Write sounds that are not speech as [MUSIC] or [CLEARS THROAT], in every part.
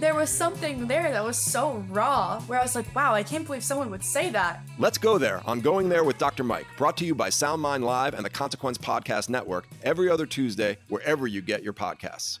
There was something there that was so raw where I was like, wow, I can't believe someone would say that. Let's go there on Going There with Dr. Mike, brought to you by SoundMind Live and the Consequence Podcast Network every other Tuesday, wherever you get your podcasts.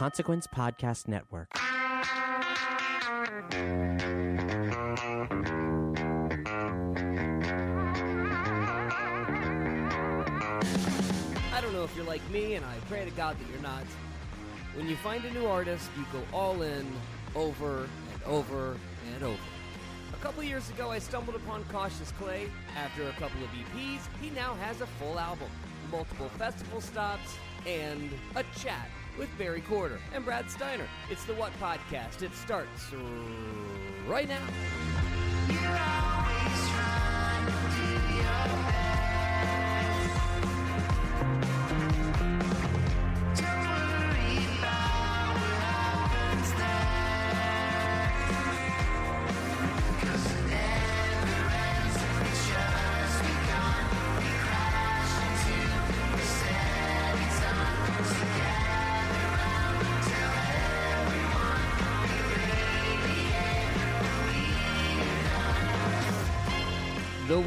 Consequence Podcast Network. I don't know if you're like me, and I pray to God that you're not. When you find a new artist, you go all in over and over and over. A couple years ago, I stumbled upon Cautious Clay. After a couple of EPs, he now has a full album, multiple festival stops, and a chat with Barry Corder and Brad Steiner. It's the What Podcast. It starts right now.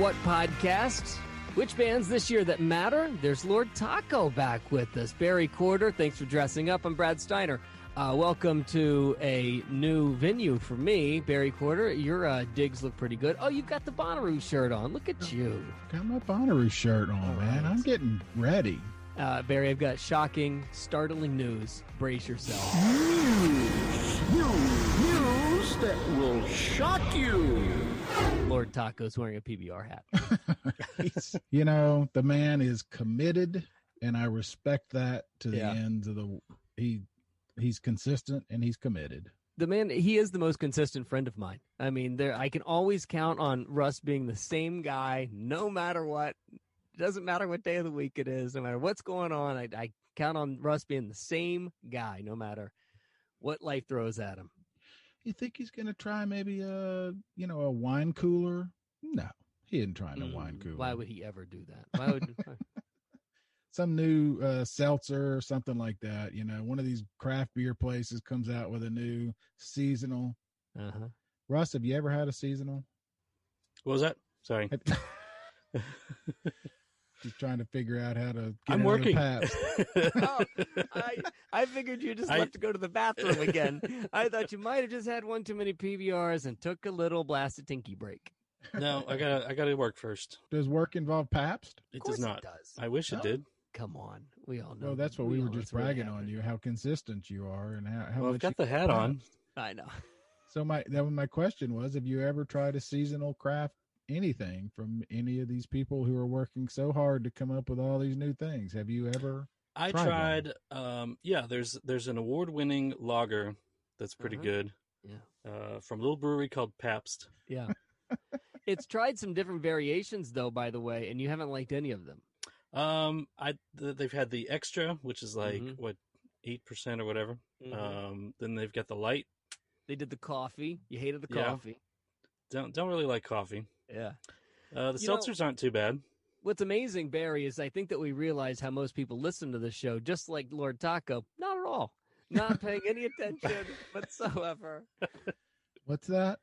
What Podcast. Which bands this year that matter? There's Lord Taco back with us. Barry Quarter, thanks for dressing up. I'm Brad Steiner. Uh, welcome to a new venue for me, Barry Quarter. Your uh, digs look pretty good. Oh, you've got the Bonnaroo shirt on. Look at you. Got my Bonnaroo shirt on, man. I'm getting ready. Uh, Barry, I've got shocking, startling news. Brace yourself. News that will shock you. Lord Taco's wearing a PBR hat. [LAUGHS] You know, the man is committed, and I respect that to the Yeah. end of the. He he's consistent and he's committed. the man he is the most consistent friend of mine i mean there i can always count on russ being the same guy no matter what it doesn't matter what day of the week it is no matter what's going on i, I count on russ being the same guy no matter what life throws at him You think he's gonna try maybe a you know a wine cooler? No, he isn't trying a wine Mm, cooler. why would he ever do that why would [LAUGHS] Some new uh, seltzer or something like that. You know, one of these craft beer places comes out with a new seasonal. uh-huh Russ, have you ever had a seasonal? What was that? Sorry. [LAUGHS] [LAUGHS] Just trying to figure out how to. Get I'm another working. Pabst. [LAUGHS] oh, I, I figured you just I- left to go to the bathroom again. [LAUGHS] I thought you might have just had one too many PBRs and took a little blasted tinky break. no, I gotta I gotta work first. Does work involve Pabst? It Of does not. does. I wish No? it oh. did. Come on, we all know. Well, that's what we, were just bragging on you, how consistent you are, and how, how Well, I've got the hat on. I know. So my that was my question was: Have you ever tried a seasonal craft anything from any of these people who are working so hard to come up with all these new things? Have you ever? I Tried tried. Um, yeah, there's there's an award winning lager that's pretty Uh-huh. good. Yeah. Uh, from a little brewery called Pabst. Yeah. [LAUGHS] it's tried some different variations though, by the way, and you haven't liked any of them. Um, I th- they've had the extra, which is like Mhm. what eight percent or whatever. Mhm. Um, then they've got the light. They did the coffee. You hated the Yeah. coffee. Don't don't really like coffee. Yeah. Uh, the You know- seltzers aren't too bad. What's amazing, Barry, is I think that we realize how most people listen to this show, just like Lord Taco. Not at all. Not paying any attention [LAUGHS] whatsoever. What's that?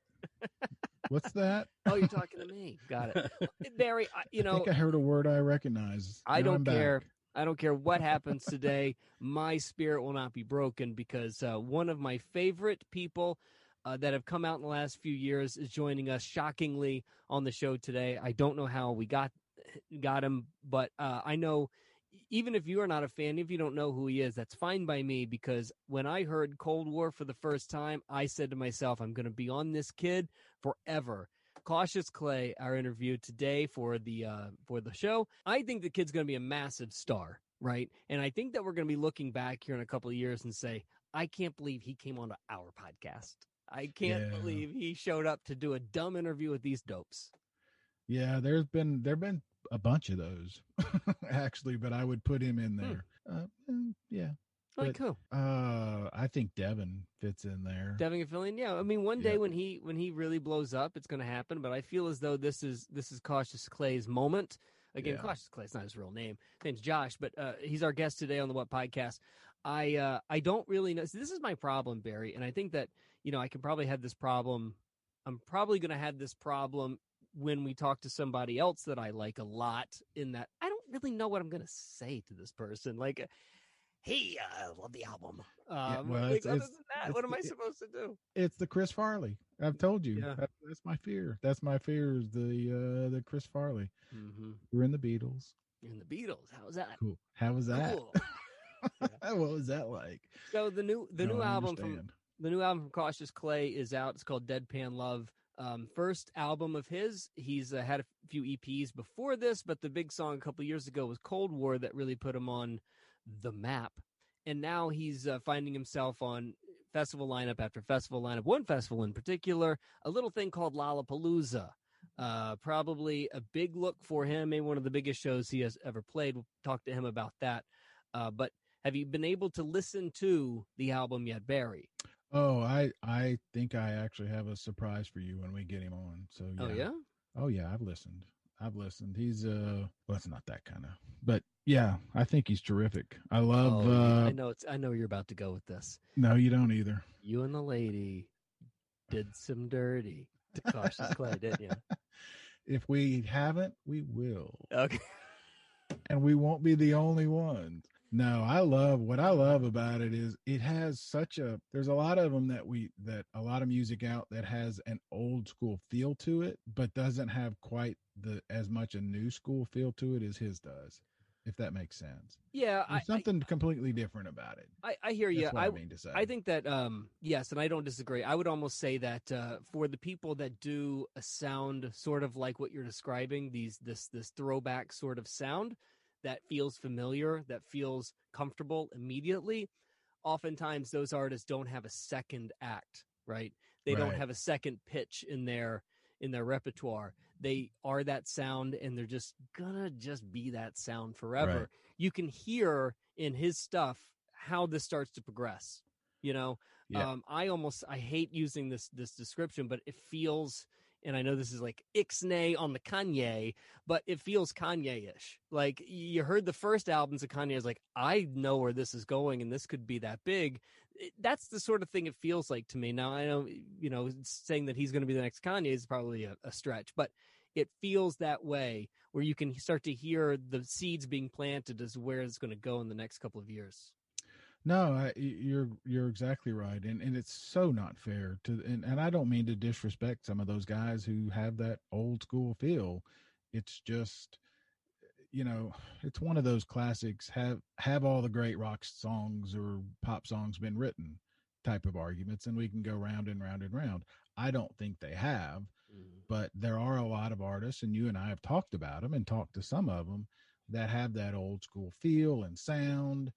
What's that? Oh, you're talking to me. Got it. [LAUGHS] Barry, I, you I know, think I heard a word I recognize. I Now don't I'm back. care. I don't care what happens today. My spirit will not be broken because uh, one of my favorite people uh, that have come out in the last few years is joining us shockingly on the show today. I don't know how we got [LAUGHS] got him, but uh, I know even if you are not a fan, if you don't know who he is, that's fine by me because when I heard Cold War for the first time, I said to myself, I'm going to be on this kid forever. Cautious Clay, our interview today for the uh, for the show. I think the kid's going to be a massive star, right? And I think that we're going to be looking back here in a couple of years and say, I can't believe he came onto our podcast. I can't Yeah. believe he showed up to do a dumb interview with these dopes. Yeah, there's been there've been a bunch of those [LAUGHS] actually, but I would put him in there. Uh, mm, yeah, Like But- who? uh, I think Devon fits in there. Devon Gilfillian, yeah. I mean, one day Yeah. when he when he really blows up, it's going to happen. But I feel as though this is this is Cautious Clay's moment. Again, Yeah. Cautious Clay's not his real name. His name's Josh, but uh, he's our guest today on the What Podcast. I uh, I don't really know. See, this is my problem, Barry, and I think that you know I can probably have this problem. I'm probably going to have this problem when we talk to somebody else that I like a lot. In that I don't really know what I'm going to say to this person. Like, hey, I love the album. Um, well, like, other than that, what am I supposed to do? It's the Chris Farley. I've told you. Yeah. That- that's my fear. That's my fear is the uh the Chris Farley. Mm-hmm. We're in the Beatles. In the Beatles, How was that? Cool. How was that? Cool. [LAUGHS] what was that like? So the new the No, new album from. The new album from Cautious Clay is out. It's called Deadpan Love. Um, first album of his. He's uh, had a few EPs before this, but the big song a couple years ago was Cold War that really put him on the map. And now he's uh, finding himself on festival lineup after festival lineup. One festival in particular, a little thing called Lollapalooza. Uh, probably a big look for him, maybe one of the biggest shows he has ever played. We'll talk to him about that. Uh, but have you been able to listen to the album yet, Barry? Oh, I I think I actually have a surprise for you when we get him on. So yeah. Oh yeah, Oh yeah, I've listened. I've listened. He's uh well it's not that kind of. But yeah, I think he's terrific. I love oh, uh I know it's. I know you're about to go with this. no, you don't either. You and the lady did some dirty to Cautious Clay, didn't you? [LAUGHS] If we haven't, we will. Okay. and we won't be the only ones. No, I love what I love about it is it has such a there's a lot of them that we that a lot of music out that has an old school feel to it but doesn't have quite the as much a new school feel to it as his does. If that makes sense. Yeah, I, There's something completely different about it. I, I hear you. I, I mean to say. I think that um yes, and I don't disagree. I would almost say that uh, for the people that do a sound sort of like what you're describing, these this this throwback sort of sound that feels familiar, that feels comfortable immediately. Oftentimes, those artists don't have a second act, right? They don't have a second pitch in their in their repertoire. They are that sound, and they're just gonna just be that sound forever Right. you can hear in his stuff how this starts to progress you know Yeah. um i almost i hate using this this description but it feels and i know this is like ixnay on the kanye but it feels kanye-ish. Like you heard the first albums of kanye is like i know where this is going and this could be that big. It- that's the sort of thing it feels like to me. Now i know you know saying that he's going to be the next kanye is probably a, a stretch but it feels that way where you can start to hear the seeds being planted as where it's going to go in the next couple of years. No, I, you're you're exactly right, and and it's so not fair to, and and I don't mean to disrespect some of those guys who have that old school feel. It's just, eh, you know, it's one of those classics. Have have all the great rock songs or pop songs been written? Type of arguments, and we can go round and round and round. I don't think they have, mm. but there are a lot of artists, and you and I have talked about them and talked to some of them that have that old school feel and sound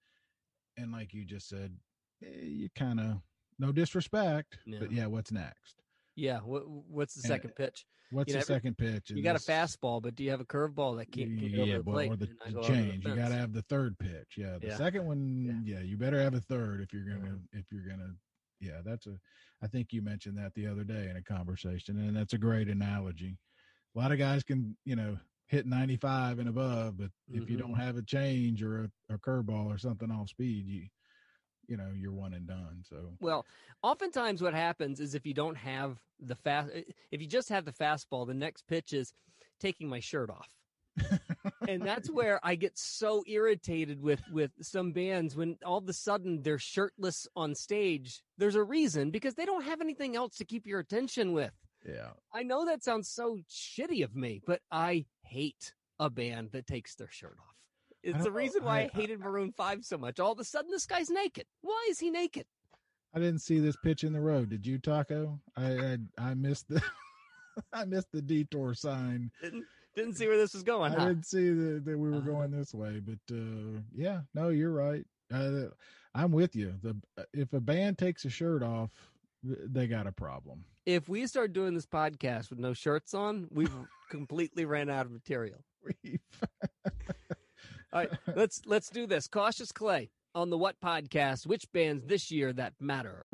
and like you just said, eh, you kind of no disrespect, but Yeah. yeah, what's next? Yeah. What, what's the And second pitch? What's You the second pitch? You got a fastball, but do you have a curveball that can't, yeah, the well, plate? or the, the go over the change. you got to have the third pitch. Yeah, the Yeah. second one. Yeah. you better have a third if you're gonna if you're gonna. Yeah, that's a. I think you mentioned that the other day in a conversation, and that's a great analogy. A lot of guys can, you know, hit 95 and above, but if you don't mm-hmm. have a change or a, a curveball or something off speed, you, you know, you're one and done. So Well, oftentimes what happens is if you don't have the fast, eh, if you just have the fastball, the next pitch is taking my shirt off. and that's [LAUGHS] where I get so irritated with with some bands when all of a sudden they're shirtless on stage. There's a reason because they don't have anything else to keep your attention with. Yeah. I know that sounds so shitty of me, but I hate a band that takes their shirt off. It's the reason why I, I- hated Maroon 5 so much. All of a sudden this guy's naked. Why is he naked? I didn't see this pitch in the road. Did you, Taco? I I, I missed the [LAUGHS] I missed the detour sign. Didn't didn't see where this was going, I huh? didn't see that, that we were Uh-huh. going this way, but uh, yeah, no, you're right. Uh, I'm with you. The if a band takes a shirt off, they got a problem. If we start doing this podcast with no shirts on, we've [LAUGHS] completely ran out of material. [LAUGHS] [LAUGHS] All right, let's let's do this. Cautious Clay on the What podcast. Which bands this year that matter?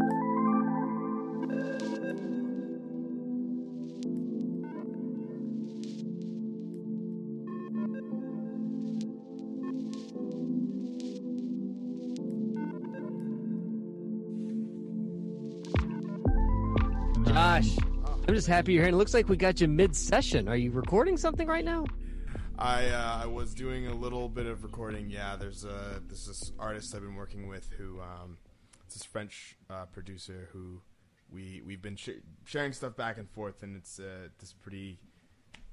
I'm just happy you're here. And it looks like we got you mid-session. Are you recording something right now? I uh, I was doing a little bit of recording. Yeah, there's a there's this artist I've been working with who um, it's this French uh, producer who we we've been sh- sharing stuff back and forth, and it's uh, this pretty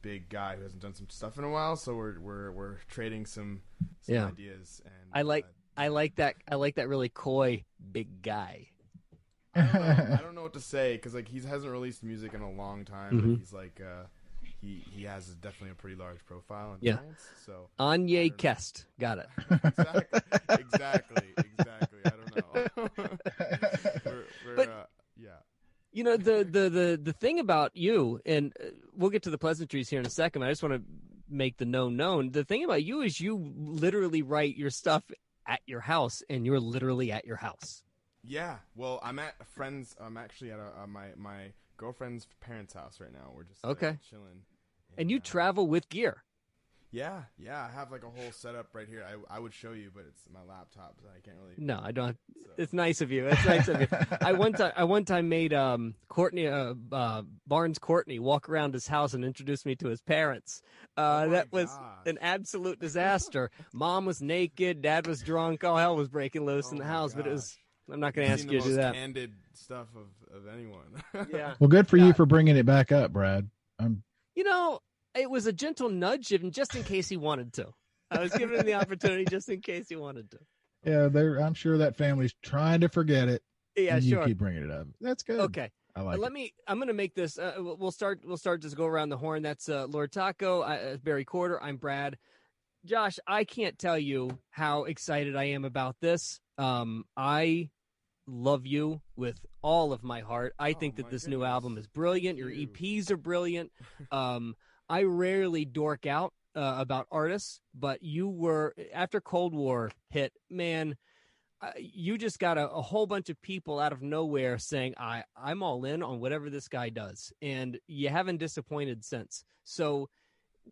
big guy who hasn't done some stuff in a while. So we're we're we're trading some, some Yeah. ideas. And I like I like that I like that really coy big guy. I don't know, I don't know what to say because like he hasn't released music in a long time. Mhm. But he's like uh, he he has definitely a pretty large profile in Yeah. France. So Anye Kest. Got it. [LAUGHS] exactly, exactly, exactly. I don't know. [LAUGHS] we're, we're, But- uh, yeah. You know the the the the thing about you, and uh, we'll get to the pleasantries here in a second. I just want to make the known known. The thing about you is you literally write your stuff at your house, and you're literally at your house. Yeah. Well, I'm at a friend's. I'm actually at a, uh, my my girlfriend's parents' house right now. We're just uh, Okay. chilling. And you travel with gear. Yeah, yeah. I have like a whole setup right here. I I would show you, but it's my laptop, so I can't really. No, I don't. It's nice of you. It's nice of you. I one time, I one time made um Courtney uh, uh Barns Courtney walk around his house and introduce me to his parents. Uh, Oh that was an absolute disaster. Mom was naked, dad was drunk, all hell was breaking loose in the house. But it was. I'm not going to ask seen you the to do that. Candid stuff of of anyone. [LAUGHS] Yeah. Well, good for you for bringing it back up, Brad. I'm You know, it was a gentle nudge, even just in case he wanted to. I was giving him the opportunity just in case he wanted to. yeah, they're. I'm sure that family's trying to forget it. Yeah, and you sure. keep bringing it up. That's good. Okay. I Uh, like. let it. me. I'm going to make this. Uh, we'll we'll start. We'll start. Just go around the horn. That's uh, Lord Taco, uh, Barry Quarter. I'm Brad. Josh, I can't tell you how excited I am about this. Um, I love you with all of my heart. I think that this new album is brilliant. Your EPs are brilliant. [LAUGHS] Um, I rarely dork out uh, about artists, but you were after Cold War hit, man. Uh, you just got a, a whole bunch of people out of nowhere saying I I'm all in on whatever this guy does, and you haven't disappointed since. So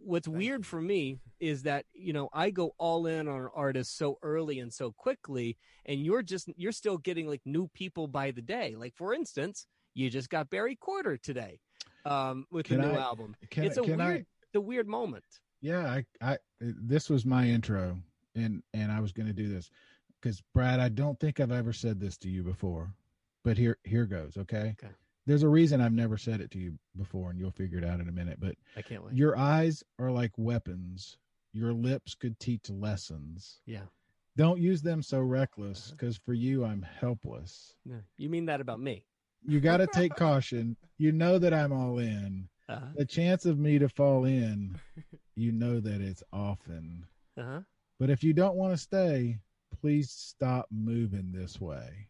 what's weird for me is that you know I go all in on an artist so early and so quickly, and you're just you're still getting like new people by the day. Like for instance, you just got Barry Quarter today um, with Can the new I- album. can it's a can I- weird, the weird moment. Yeah, I, I, this was my intro, and and I was going to do this because Brad, I don't think I've ever said this to you before, but here, here goes. Okay. Okay. There's a reason I've never said it to you before, and you'll figure it out in a minute. But I can't wait. your eyes are like weapons. Your lips could teach lessons. Yeah. Don't use them so reckless, because for you, I'm helpless. No, you mean that about me? You got to [LAUGHS] take caution. You know that I'm all in. Uh-huh. The chance of me to fall in, you know that it's often. Uh huh. But if you don't want to stay, please stop moving this way.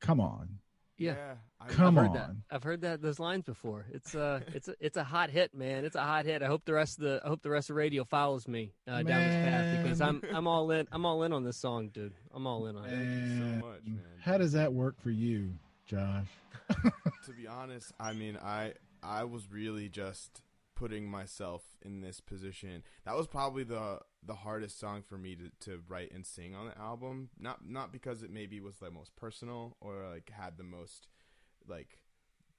Come on. Yeah. Come I've heard on. That. I've heard that those lines before. It's uh [LAUGHS] it's a it's a hot hit, man. It's a hot hit. I hope the rest of the I hope the rest of radio follows me uh, down this path because I'm I'm all in I'm all in on this song, dude. I'm all in on it. And How does that work for you, Josh? [LAUGHS] to be honest, I mean, I I was really just putting myself in this position. That was probably the the hardest song for me to, to write and sing on the album. Not not because it maybe was the most personal or like had the most like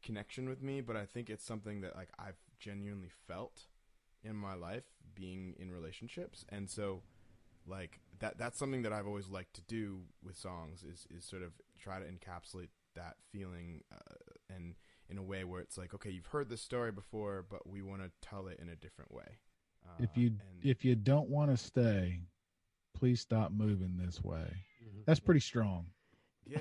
connection with me, but I think it's something that like I've genuinely felt in my life being in relationships and so like that that's something that I've always liked to do with songs is is sort of try to encapsulate that feeling uh, and in a way where it's like okay you've heard this story before but we want to tell it in a different way uh, if you if you don't want to stay please stop moving this way. That's pretty strong. Yeah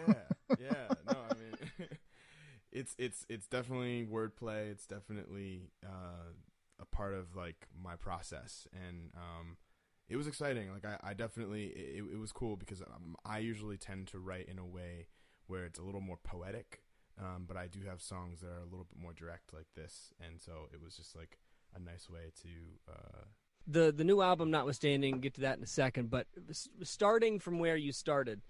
yeah. No i mean [LAUGHS] it's it's it's definitely wordplay. It's definitely uh a part of like my process. And um it was exciting. Like i, I definitely it, it was cool because um, i usually tend to write in a way where it's a little more poetic um but i do have songs that are a little bit more direct like this. And so it was just like a nice way to uh the the new album notwithstanding get to that in a second but starting from where you started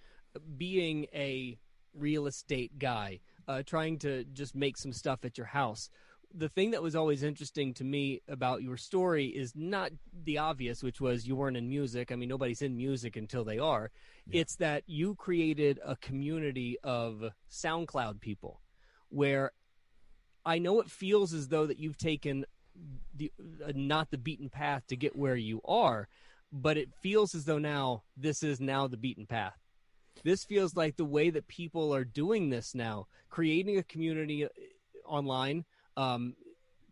being a real estate guy uh, trying to just make some stuff at your house the thing that was always interesting to me about your story is not the obvious which was you weren't in music. I mean nobody's in music until they are. It's that you created a community of soundcloud people where i know it feels as though that you've taken the uh, not the beaten path to get where you are but it feels as though now this is now the beaten path. This feels like the way that people are doing this now creating a community uh, online um,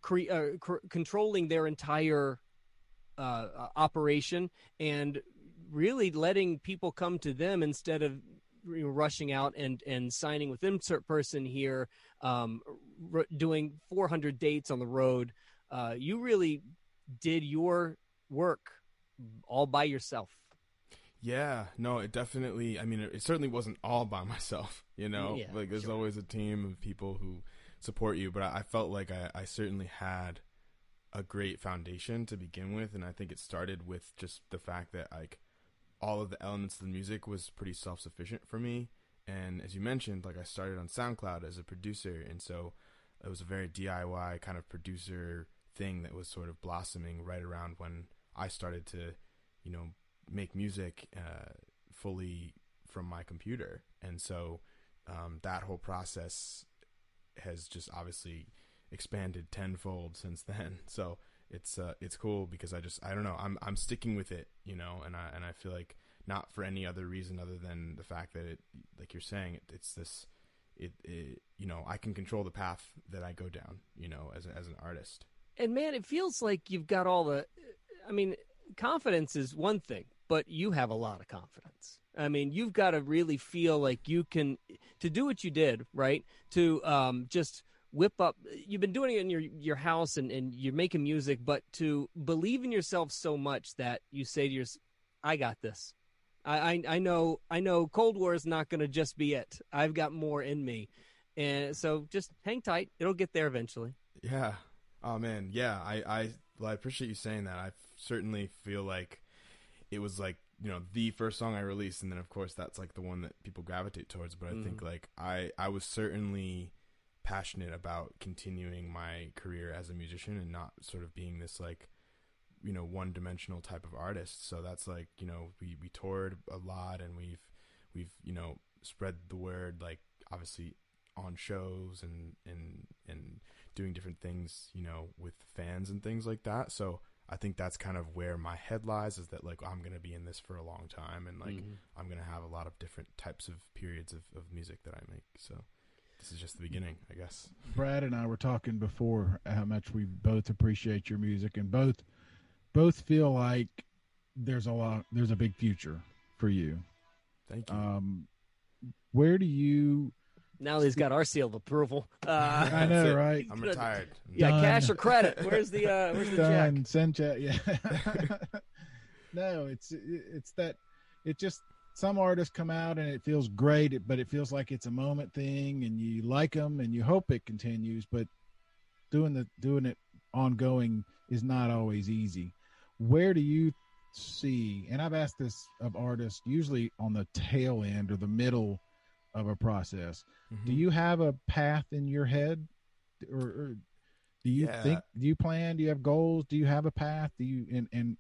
cre- uh, cr- controlling their entire uh, operation and really letting people come to them instead of rushing out and and signing with insert person here um, doing 400 dates on the road uh, you really did your work all by yourself Yeah, no, it definitely. I mean, it, it certainly wasn't all by [LAUGHS] myself. You know, Yeah, like there's sure. always a team of people who support you. But I, I felt like I, I certainly had a great foundation to begin with, and I think it started with just the fact that like all of the elements of the music was pretty self sufficient for me. And as you mentioned, like I started on SoundCloud as a producer, and so it was a very DIY kind of producer thing that was sort of blossoming right around when I started to, you know, make music uh, fully from my computer. And so um, that whole process has just obviously expanded tenfold since [LAUGHS] then. So it's uh, it's cool because I just I don't know I'm I'm sticking with it, you know, and I and I feel like not for any other reason other than the fact that it like you're saying it, it's this it, it you know I can control the path that I go down, you know, as a, as an artist. And man it feels like you've got all the i mean confidence is one thing but you have a lot of confidence. I mean you've got to really feel like you can to do what you did right to um, just whip up you've been doing it in your your house and, and you're making music but to believe in yourself so much that you say to yourself i got this. I i, I know i know cold war is not going to just be it. I've got more in me. And so just hang tight. It'll get there eventually. Yeah. Oh man, yeah. I I well, I appreciate you saying that. I certainly feel like it was like you know the first song I released, and then of course that's like the one that people gravitate towards. But I think Mhm. like I I was certainly passionate about continuing my career as a musician and not sort of being this like you know one dimensional type of artist. So that's like you know we we toured a lot and we've we've you know spread the word like obviously on shows and and and doing different things you know with fans and things like that so i think that's kind of where my head lies is that like i'm gonna be in this for a long time and like Mhm. i'm gonna have a lot of different types of periods of, of music that i make so this is just the beginning i guess Brad and I were talking before how much we both appreciate your music and both both feel like there's a lot there's a big future for you. Thank you. Um where do you Now he's got our seal of approval. Uh, I know, right? I'm retired. Yeah, Done. cash or credit. Where's the uh, [LAUGHS] where's the check? Send check. Yeah. [LAUGHS] no, it's it's that it just some artists come out and it feels great, but it feels like it's a moment thing, and you like them and you hope it continues, but doing the doing it ongoing is not always easy. Where do you see? And I've asked this of artists, usually on the tail end or the middle of a process. Do Mhm. you have a path in your head, or, or do you Yeah. think? Do you plan? Do you have goals? Do you have a path? Do you and and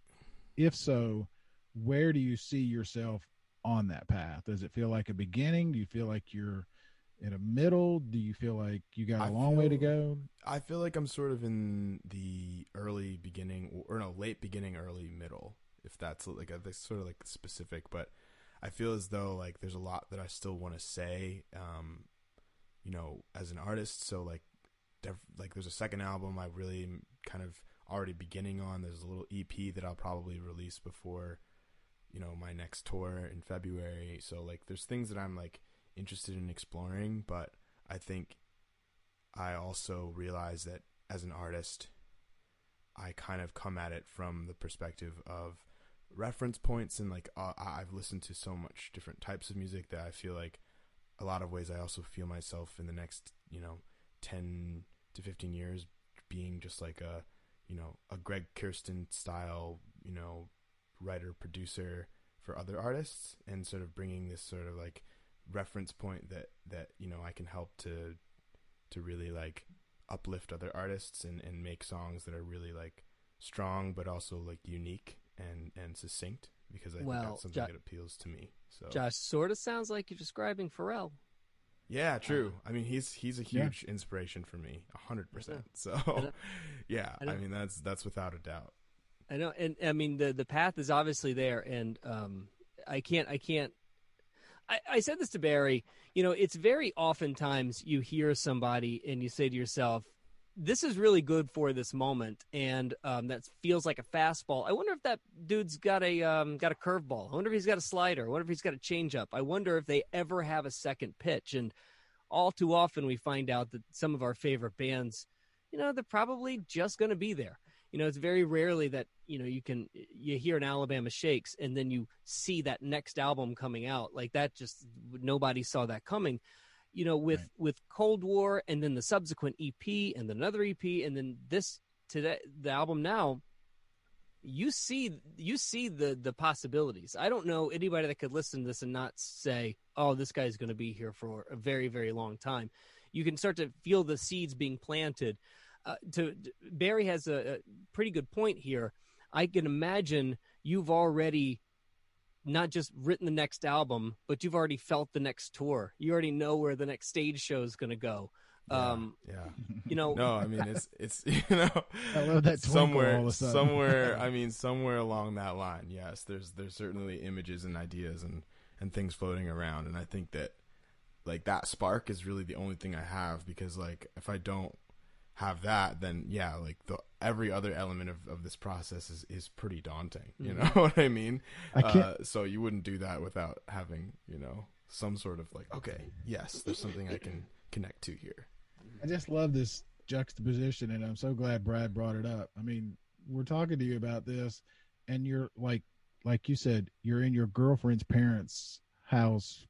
if so, where do you see yourself on that path? Does it feel like a beginning? Do you feel like you're in a middle? Do you feel like you got a I long way to go? I feel like I'm sort of in the early beginning, or no, late beginning, early middle. If that's like a that's sort of like specific, but I feel as though like there's a lot that I still want to say, um, you know, as an artist. So like, def- like there's a second album I really kind of already beginning on. There's a little EP that I'll probably release before, you know, my next tour in February. So like, there's things that I'm like interested in exploring, but I think I also realize that as an artist, I kind of come at it from the perspective of reference points and like uh, I've listened to so much different types of music that I feel like a lot of ways I also feel myself in the next you know 10 to 15 years being just like a you know a Greg Kurstin style you know writer producer for other artists and sort of bringing this sort of like reference point that that you know I can help to to really like uplift other artists and and make songs that are really like strong but also like unique and and succinct because I Well, think that's something Jo- that appeals to me. So Josh, sort of sounds like you're describing Pharrell. yeah, true. I mean, he's he's a Yeah. huge inspiration for me, a hundred percent. So, know. [LAUGHS] yeah, I I, mean that's that's without a doubt. I know, and I mean the the path is obviously there, and um, I can't, I can't. I, I said this to Barry. You know, it's very oftentimes you hear somebody and you say to yourself, "This is really good for this moment," and um, that feels like a fastball. I wonder if that dude's got a um, got a curveball. I wonder if he's got a slider. I wonder if he's got a changeup. I wonder if they ever have a second pitch. And all too often, we find out that some of our favorite bands, you know, they're probably just going to be there you know it's very rarely that you know you can you hear an alabama shakes and then you see that next album coming out like that just nobody saw that coming you know with Right. with cold war and then the subsequent ep and then another ep and then this today the album now you see you see the the possibilities i don't know anybody that could listen to this and not say oh this guy's going to be here for a very very long time you can start to feel the seeds being planted uh, to Barry has a, a pretty good point here. I can imagine you've already not just written the next album, but you've already felt the next tour. You already know where the next stage show is going to go. Yeah, Um, yeah. you know, [LAUGHS] No, I mean it's it's [LAUGHS] you know I love that somewhere all of a sudden. somewhere [LAUGHS] I mean somewhere along that line. Yes, there's there's certainly images and ideas and and things floating around and I think that like that spark is really the only thing I have because like if I don't have that then yeah like the every other element of, of this process is, is pretty daunting you know [LAUGHS] what i mean? I uh, so you wouldn't do that without having you know some sort of like okay yes there's something i can connect to here. I just love this juxtaposition, and I'm so glad Brad brought it up. I mean, we're talking to you about this, and you're like, like you said, you're in your girlfriend's parents' house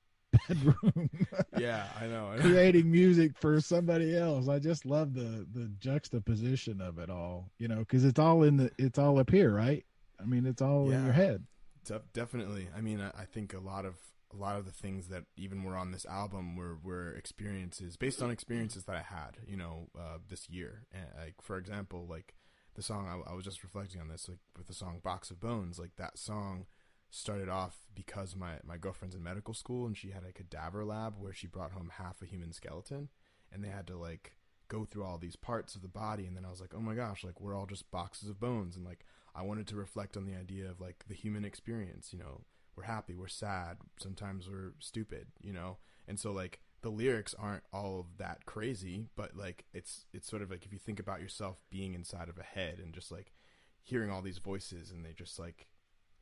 bedroom, [LAUGHS] yeah i know I know. creating music for somebody else. I just love the the juxtaposition of it all, you know, because it's all in the, it's all up here, right? I mean, it's all in your head. Def- definitely. I mean, I, I think a lot of a lot of the things that even were on this album were were experiences based on experiences that I had, you know, uh, this year. And like for example, like the song I, I was just reflecting on this, like with the song "Box of Bones," like that song started off because my my girlfriend's in medical school and she had a cadaver lab where she brought home half a human skeleton, and they had to like go through all these parts of the body and then I was like, "Oh my gosh, like we're all just boxes of bones." And like I wanted to reflect on the idea of like the human experience, you know, we're happy, we're sad, sometimes we're stupid, you know. And so like the lyrics aren't all of that crazy, but like it's it's sort of like if you think about yourself being inside of a head and just like hearing all these voices and they just like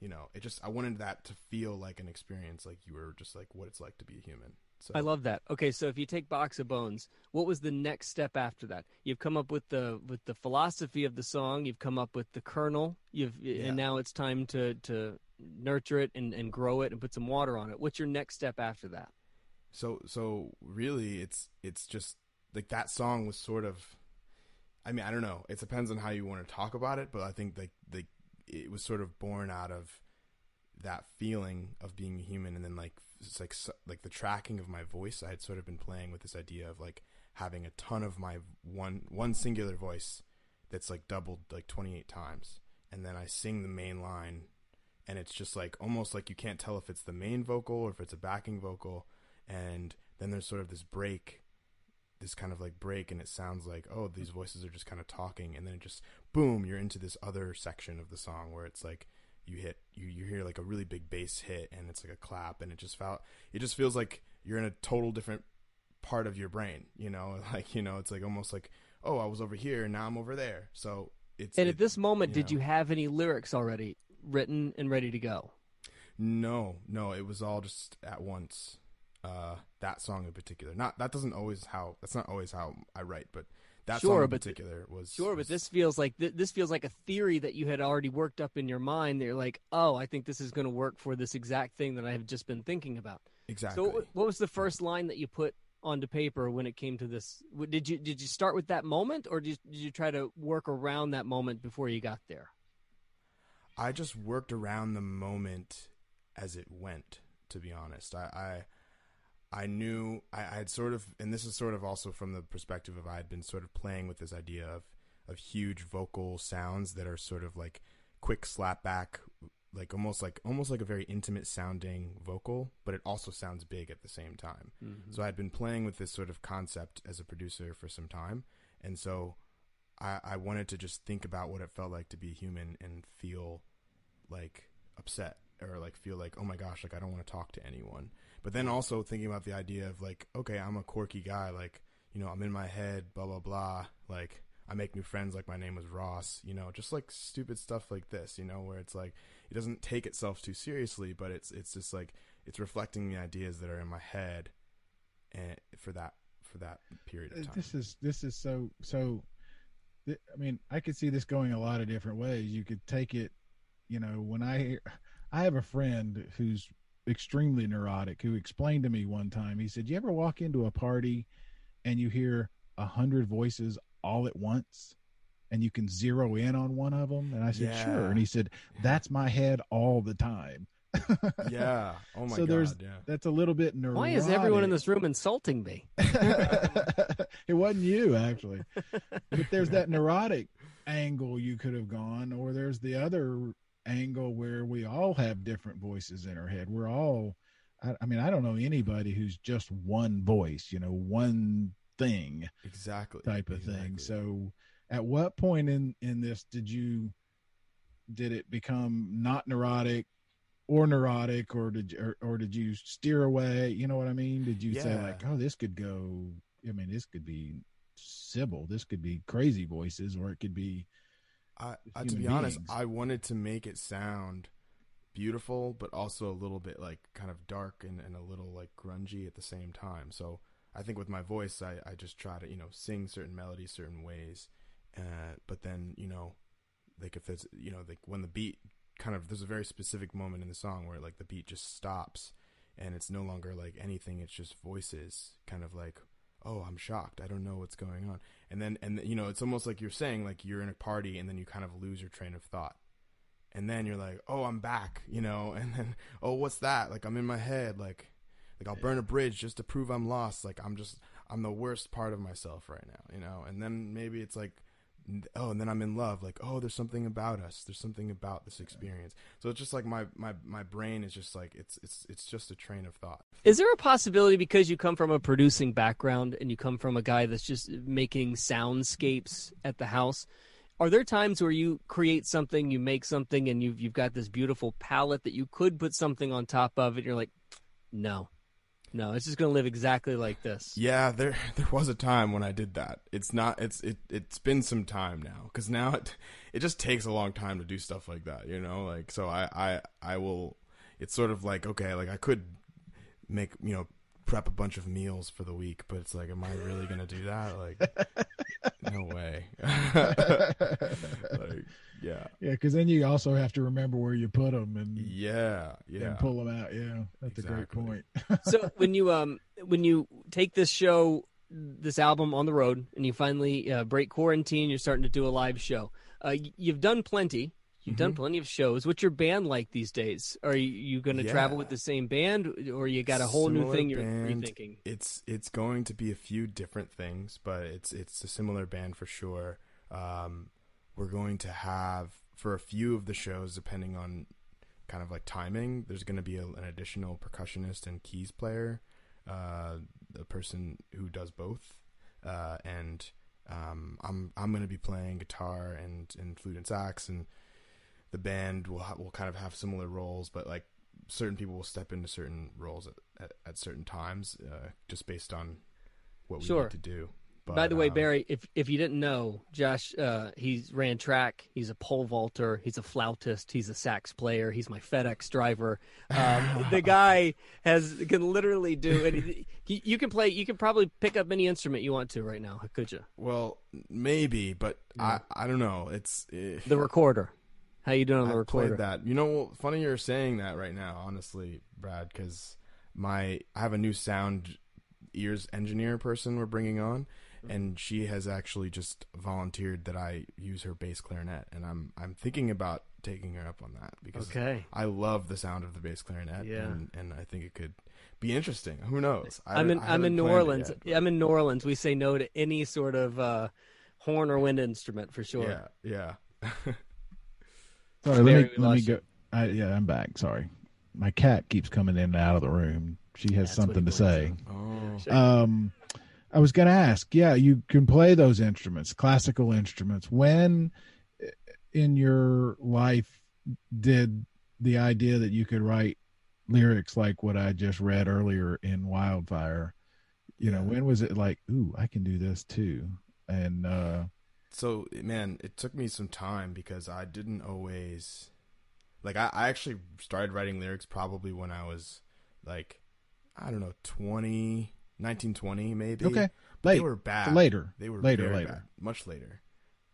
you know, it just I wanted that to feel like an experience like you were just like what it's like to be a human. So I love that. Okay, so if you take Box of Bones, what was the next step after that? You've come up with the with the philosophy of the song. You've come up with the kernel. You've Yeah. and now it's time to to nurture it and, and grow it and put some water on it. What's your next step after that? so so really it's it's just like that song was sort of i mean i don't know it depends on how you want to talk about it but i think like like it was sort of born out of that feeling of being a human and then like it's like like the tracking of my voice i had sort of been playing with this idea of like having a ton of my one one singular voice that's like doubled like 28 times. And then i sing the main line and it's just like almost like you can't tell if it's the main vocal or if it's a backing vocal. And then there's sort of this break, this kind of like break, and it sounds like oh these voices are just kind of talking, and then it just boom you're into this other section of the song where it's like you hit you you hear like a really big bass hit and it's like a clap and it just felt it just feels like you're in a total different part of your brain you know [LAUGHS] like you know it's like almost like oh i was over here and now i'm over there so it's And it- at this moment, you did know. you have any lyrics already written and ready to go? no no it was all just at once uh that song in particular not that doesn't always how that's not always how i write but that Sure, song in particular was Sure, but this feels like th- this feels like a theory that you had already worked up in your mind. That you're like, oh, I think this is going to work for this exact thing that I have just been thinking about. exactly So, what was the first line that you put onto paper when it came to this? Did you did you start with that moment, or did you, did you try to work around that moment before you got there? I just worked around the moment as it went. To be honest, I I, I knew I, I had sort of, and this is sort of also from the perspective of I had been sort of playing with this idea of of huge vocal sounds that are sort of like quick slap back, like almost like almost like a very intimate sounding vocal, but it also sounds big at the same time. Mm-hmm. So I'd been playing with this sort of concept as a producer for some time, and so I, I wanted to just think about what it felt like to be human and feel like upset or like feel like oh my gosh like I don't want to talk to anyone. But then also thinking about the idea of like okay I'm a quirky guy like you know I'm in my head blah blah blah like I make new friends like my name was Ross you know just like stupid stuff like this you know where it's like it doesn't take itself too seriously but it's it's just like it's reflecting the ideas that are in my head and for that for that period of uh, time. This is this is so so. I mean, I could see this going a lot of different ways. You could take it, you know, when I hear, I have a friend who's extremely neurotic who explained to me one time. He said, "You ever walk into a party and you hear a hundred voices all at once?" And you can zero in on one of them, and I said, Yeah. "Sure." And he said, "That's my head all the time." yeah. [LAUGHS] Oh my so there's god. Yeah. that's a little bit neurotic. Why is everyone in this room insulting me? [LAUGHS] it wasn't you actually but there's that neurotic angle you could have gone or there's the other angle where we all have different voices in our head. We're all I, I mean i don't know anybody who's just one voice you know one thing Exactly. type of thing. So at what point in in this did you did it become not neurotic or neurotic or did you, or, or did you steer away? You know what i mean? Did you say like oh this could go i mean this could be Sybil. this could be crazy voices or it could be I, I to be human honest. I wanted to make it sound beautiful, but also a little bit like kind of dark and, and a little like grungy at the same time. So I think with my voice, I, I just try to, you know, sing certain melodies certain ways. Uh, but then, you know, like if there's, you know, like when the beat kind of, there's a very specific moment in the song where like the beat just stops and it's no longer like anything. It's just voices kind of like, oh, I'm shocked. I don't know what's going on. And then, and you know, it's almost like you're saying, like you're in a party and then you kind of lose your train of thought. And then you're like, oh, I'm back, you know, [LAUGHS] and then, oh, what's that? Like, I'm in my head. Like, like I'll burn a bridge just to prove I'm lost. Like, I'm just, I'm the worst part of myself right now, you know? And then maybe it's like, oh, and then I'm in love. Like, oh, there's something about us. There's something about this experience. So it's just like my, my, my brain is just like, it's, it's, it's just a train of thought. Is there a possibility because you come from a producing background and you come from a guy that's just making soundscapes at the house? Are there times where you create something, you make something, and you've you've got this beautiful palette that you could put something on top of, and you're like, no, no, it's just going to live exactly like this. Yeah, there [LAUGHS] there was a time when I did that. It's not it's it it's been some time now cuz now it it just takes a long time to do stuff like that, you know? Like so I I I will it's sort of like okay, like I could make, you know, prep a bunch of meals for the week, but it's like am I really going to do that? Like [LAUGHS] no way. [LAUGHS] like yeah. yeah because then you also have to remember where you put them and, Yeah, yeah. and pull them out yeah that's a great point [LAUGHS] so when you um when you take this show this album on the road and you finally uh, break quarantine you're starting to do a live show uh, you've done plenty you've done plenty of shows what's your band like these days are you, you going to travel with the same band or you got a whole new thing you're band. rethinking It's it's going to be a few different things, but it's it's a similar band for sure. Um, we're going to have for a few of the shows, depending on kind of like timing. There's going to be a, an additional percussionist and keys player. uh, a person who does both, uh, and um, I'm I'm going to be playing guitar and, and flute and sax, and the band will ha- will kind of have similar roles, but like certain people will step into certain roles at, at, at certain times, uh, just based on what we Sure. need to do. But, By the way, um, Barry, if if you didn't know, Josh, uh, he's ran track. He's a pole vaulter. He's a flautist. He's a sax player. He's my FedEx driver. Um, [LAUGHS] the guy has can literally do it. You can play. You can probably pick up any instrument you want to right now. Could you? Well, maybe, but I I don't know. It's eh, The recorder. How you doing on the I've recorder? played that. You know, funny you're saying that right now, honestly, Brad, because my I have a new sound ears engineer person we're bringing on, and she has actually just volunteered that I use her bass clarinet, and I'm I'm thinking about taking her up on that because Okay. I love the sound of the bass clarinet, Yeah. and, and I think it could be interesting. Who knows? I I'm in. I I'm in New Orleans. I'm in New Orleans. We say no to any sort of uh, horn or wind instrument for sure. Yeah, yeah. [LAUGHS] Sorry, let me let me go. I, yeah, I'm back. Sorry, my cat keeps coming in and out of the room. She has That's something to say. oh, Um, I was going to ask. Yeah, you can play those instruments, classical instruments. When uh, in your life did the idea that you could write lyrics like what I just read earlier in Wildfire? You know, Yeah. when was it like, ooh, I can do this too? And uh, so man it took me some time because i didn't always like i, I actually started writing lyrics probably when i was like i don't know 20 1920 maybe Okay. But they were bad Later. they were Later, later. bad. much later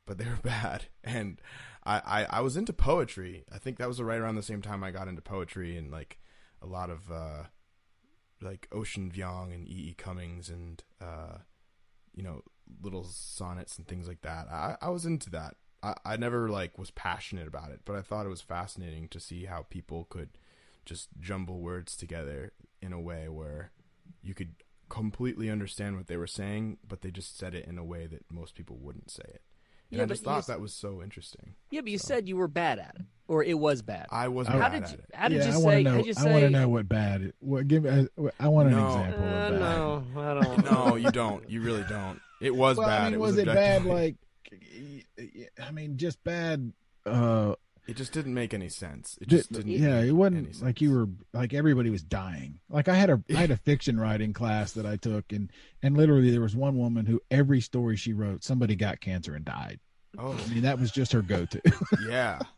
but they were [LAUGHS] bad and I, I i was into poetry i think that was right around the same time i got into poetry and like a lot of uh like Ocean Vuong and e e cummings and uh you know little sonnets and things like that. I, I was into that. I, I never like was passionate about it, but I thought it was fascinating to see how people could just jumble words together in a way where you could completely understand what they were saying, but they just said it in a way that most people wouldn't say it. And Yeah, I but just thought s- that was so interesting. Yeah, but you So- said you were bad at it, or it was bad. I was How bad did at you? it. How did yeah, you I say? know. how'd you I want to know what bad. It, what, give me. a- I want an No. example Uh, of bad. no, I don't. No, you don't. You really don't. It was well, bad. I mean, it was, was, it bad? Like, I mean, just bad. Uh, it just didn't make any sense. It just didn't. yeah, it wasn't like you were like everybody was dying. Like I had a I had a [LAUGHS] fiction writing class that I took, and and literally there was one woman who every story she wrote, somebody got cancer and died. Oh, I mean, that was just her go-to. yeah. [LAUGHS]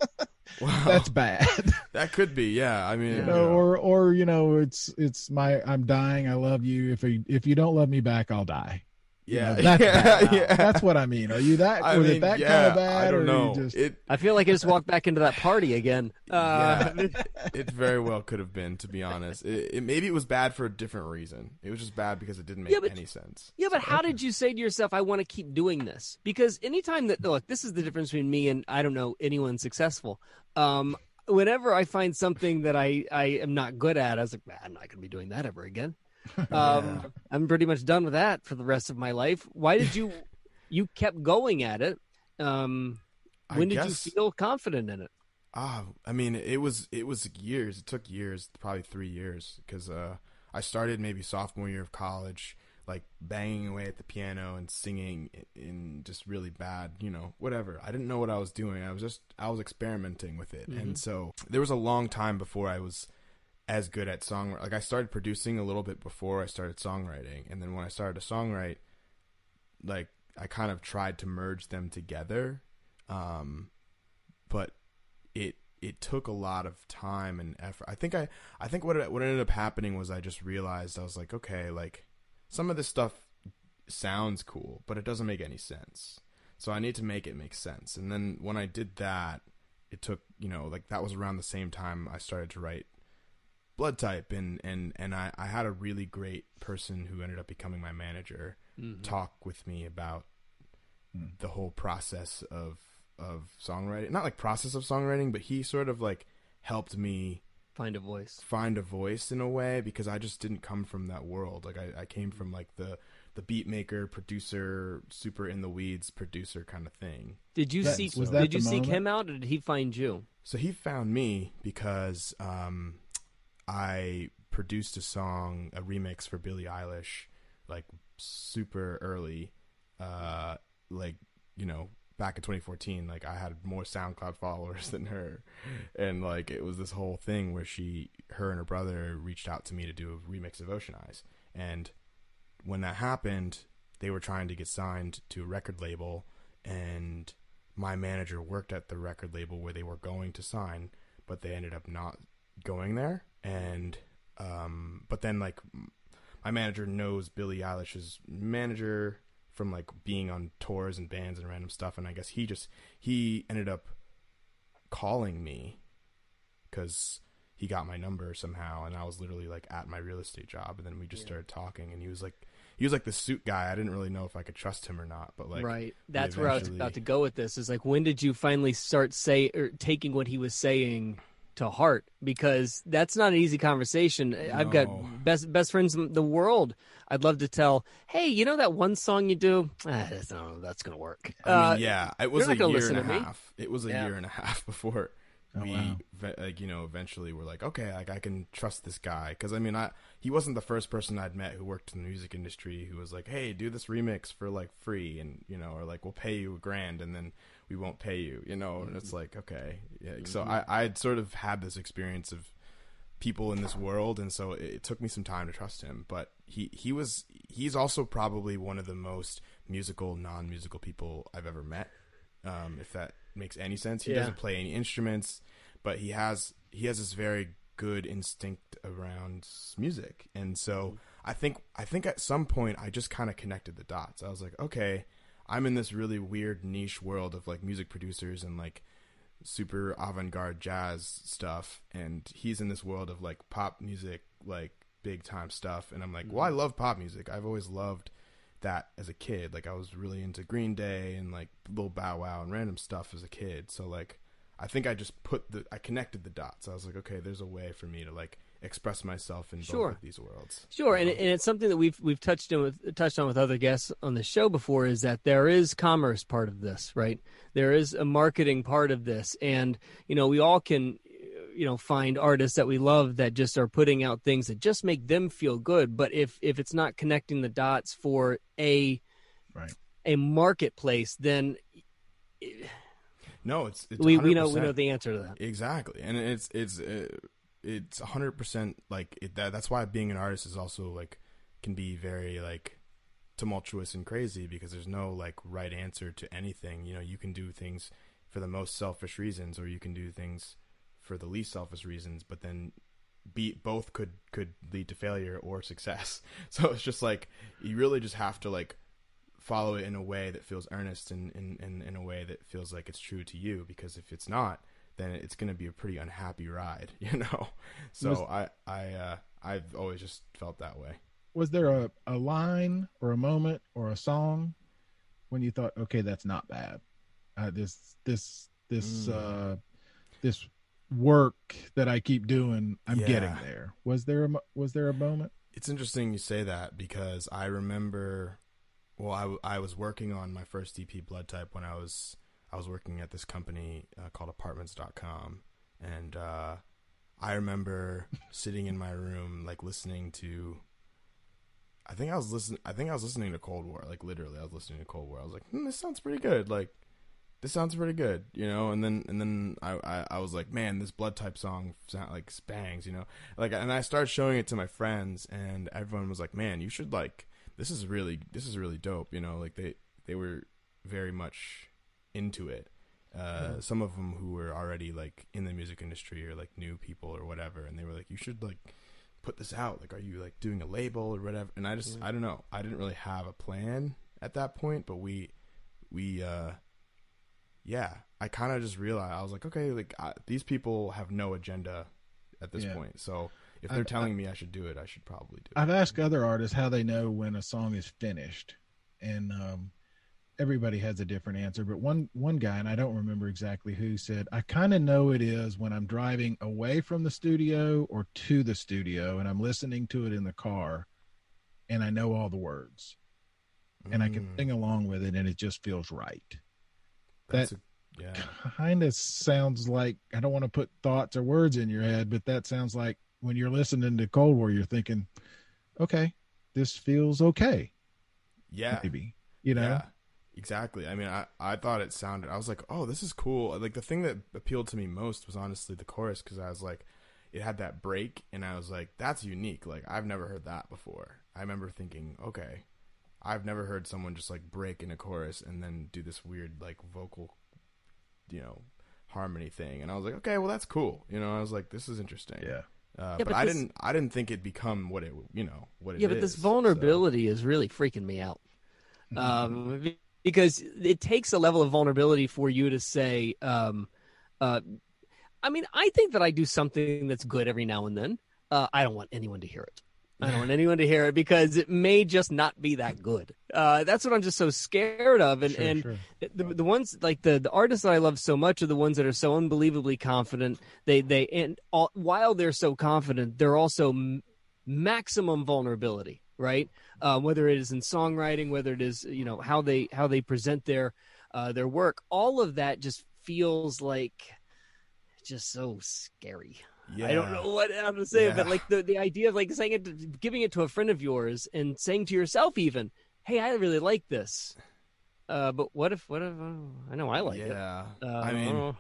Wow. That's bad. [LAUGHS] That could be, yeah. I mean, you know, or or you know, it's it's my I'm dying. I love you. If you if you don't love me back, I'll die. You yeah, know, that's [LAUGHS] yeah, bad. yeah. That's what I mean. Are you that? I was mean, it that yeah, kind of bad? I don't or know. You just, It, I feel like I just walked back into that party again. [LAUGHS] Uh, yeah, [LAUGHS] it very well could have been, to be honest. It, it maybe it was bad for a different reason. It was just bad because it didn't make Yeah, but- any sense. Yeah, but how did you say to yourself, "I want to keep doing this"? Because anytime that look, this is the difference between me and I don't know anyone successful. Um, whenever I find something that I I am not good at, I was like, "Man, I'm not going to be doing that ever again. [LAUGHS] Um, I'm pretty much done with that for the rest of my life. Why did you [LAUGHS] you kept going at it? Um, when did you feel confident in it? Ah, I mean, it was it was years. It took years, probably three years, because uh, I started maybe sophomore year of college, like banging away at the piano and singing in just really bad, you know, whatever. I didn't know what I was doing. I was just I was experimenting with it, and so there was a long time before I was as good at song. Like I started producing a little bit before I started songwriting, and then when I started to songwrite, like I kind of tried to merge them together. Um, but it it took a lot of time and effort. I think I I think what what ended up happening was I just realized I was like, okay, like some of this stuff sounds cool, but it doesn't make any sense. So I need to make it make sense. And then when I did that, it took, you know, like that was around the same time I started to write blood type and and and I I had a really great person who ended up becoming my manager talk with me about the whole process of of songwriting not like process of songwriting but he sort of like helped me Find a voice. find a voice in a way because I just didn't come from that world like I, I came from like the the beat maker producer super in the weeds producer kind of thing Did you That- seek? was that Did you the seek him out, or did he find you? So he found me because um, I produced a song, a remix for Billie Eilish, like super early, uh, like you know back in 2014 like i had more soundcloud [LAUGHS] followers than her. And like it was this whole thing where she her and her brother reached out to me to do a remix of ocean eyes and when that happened they were trying to get signed to a record label and my manager worked at the record label where they were going to sign but they ended up not going there and um but then like my manager knows billie eilish's manager from like being on tours and bands and random stuff and i guess he just he ended up calling me because he got my number somehow and i was literally like at my real estate job and then we just Yeah. started talking and he was like he was like the suit guy i didn't really know if i could trust him or not but like right. That's where I was about to go with this. Is like, when did you finally start say or taking what he was saying to heart? Because that's not an easy conversation. I've got best best friends in the world. I'd love to tell, hey, you know that one song you do? Ah, that's not that's gonna work. I mean, Uh, yeah, it was you're a year and a to me. half. It was a Yeah. year and a half [LAUGHS] before Oh, we, wow. like, you know, eventually we're like, okay, like I can trust this guy because I mean, I he wasn't the first person I'd met who worked in the music industry who was like, hey, do this remix for like free, and you know, or like we'll pay you a grand and then we won't pay you, you know, and it's mm-hmm. like, okay, yeah. So mm-hmm. I I'd sort of had this experience of people in this world and so it, it took me some time to trust him. But he he was he's also probably one of the most musical non-musical people i've ever met um, if that makes any sense. He Yeah. doesn't play any instruments but he has he has this very good instinct around music. And so mm-hmm. i think i think at some point i just kind of connected the dots. I was like okay i'm in this really weird niche world of like music producers and like super avant-garde jazz stuff and he's in this world of like pop music like big time stuff and i'm like well i mm-hmm. love pop music. I've always loved that as a kid. Like i was really into green day and like little bow wow and random stuff as a kid. So like i think i just put the i connected the dots. I was like okay there's a way for me to like express myself in Sure. both of these worlds Sure, and, and it's something that we've we've touched on with touched on with other guests on the show before is that there is commerce part of this, right? There is a marketing part of this, and you know we all can, you know, find artists that we love that just are putting out things that just make them feel good. But if if it's not connecting the dots for a Right. a marketplace, then no it's, it's we we know we know the answer to that. Exactly, and it's it's uh, it's hundred percent like it, that. That's why being an artist is also like can be very like tumultuous and crazy because there's no like right answer to anything. You know, you can do things for the most selfish reasons, or you can do things for the least selfish reasons. But then, be both could could lead to failure or success. [LAUGHS] So it's just like you really just have to like follow it in a way that feels earnest and in, in, in a way that feels like it's true to you because if it's not then it's going to be a pretty unhappy ride [LAUGHS] you know so Was- i i uh i've always just felt that way Was there a, a line or a moment or a song when you thought, okay, that's not bad? Uh, this this this Mm. uh, this work that I keep doing, I'm getting there. Was there a was there a moment? it's interesting you say that because i remember well I, I was working on my first ep blood type when i was i was working at this company uh, called apartments.com and uh i remember [LAUGHS] sitting in my room like listening to I think I was listening. I think I was listening to Cold War. Like literally, I was listening to Cold War. I was like, hmm, "This sounds pretty good." Like, this sounds pretty good, you know. And then and then I I, I was like, "Man, this Blood Type song sound like bangs," you know. Like, and I started showing it to my friends, and everyone was like, "Man, you should like this is really this is really dope," you know. Like they they were very much into it. Uh, Yeah. Some of them who were already like in the music industry or like new people or whatever, and they were like, "You should like." put this out like are you like doing a label or whatever and i just i don't know i didn't really have a plan at that point but we we uh yeah i kind of just realized i was like okay like I, these people have no agenda at this Yeah. point so if they're I've- telling me i should do it i should probably do it I've asked other artists how they know when a song is finished, and um, everybody has a different answer. But one one guy, and I don't remember exactly who, said, "I kind of know it is when I'm driving away from the studio or to the studio, and I'm listening to it in the car, and I know all the words, and I can Mm, sing along with it, and it just feels right." that's that- a, yeah Kind of sounds like I don't want to put thoughts or words in your head, but that sounds like when you're listening to Cold War, you're thinking, okay, this feels okay. Yeah. Maybe. You know? Yeah, exactly. I mean, I, I thought it sounded, I was like, oh, this is cool. Like, the thing that appealed to me most was honestly the chorus because I was like, it had that break, and I was like, that's unique. Like, I've never heard that before. I remember thinking, okay, I've never heard someone just like break in a chorus and then do this weird, like, vocal, you know, harmony thing. And I was like, okay, well, that's cool. You know, I was like, this is interesting. Yeah. Uh, Yeah, but, but I this- didn't. I didn't think it'd become what it, you know, what it yeah, but this is, so- vulnerability is really freaking me out. [LAUGHS] Um, be- because it takes a level of vulnerability for you to say, um, uh, I mean, I think that I do something that's good every now and then. Uh, I don't want anyone to hear it. I don't want anyone to hear it because it may just not be that good. Uh, that's what I'm just so scared of. And Sure, and sure. the the ones like the the artists that I love so much are the ones that are so unbelievably confident. They they and all, while they're so confident, they're also m- maximum vulnerability, right? Uh, whether it is in songwriting, whether it is you know how they how they present their uh, their work, all of that just feels like just so scary. Yeah. I don't know what how to say, it, but like the the idea of like saying it, to, giving it to a friend of yours, and saying to yourself even, "Hey, I really like this." Uh, but what if what if oh, I know I like it? yeah. Uh, I mean.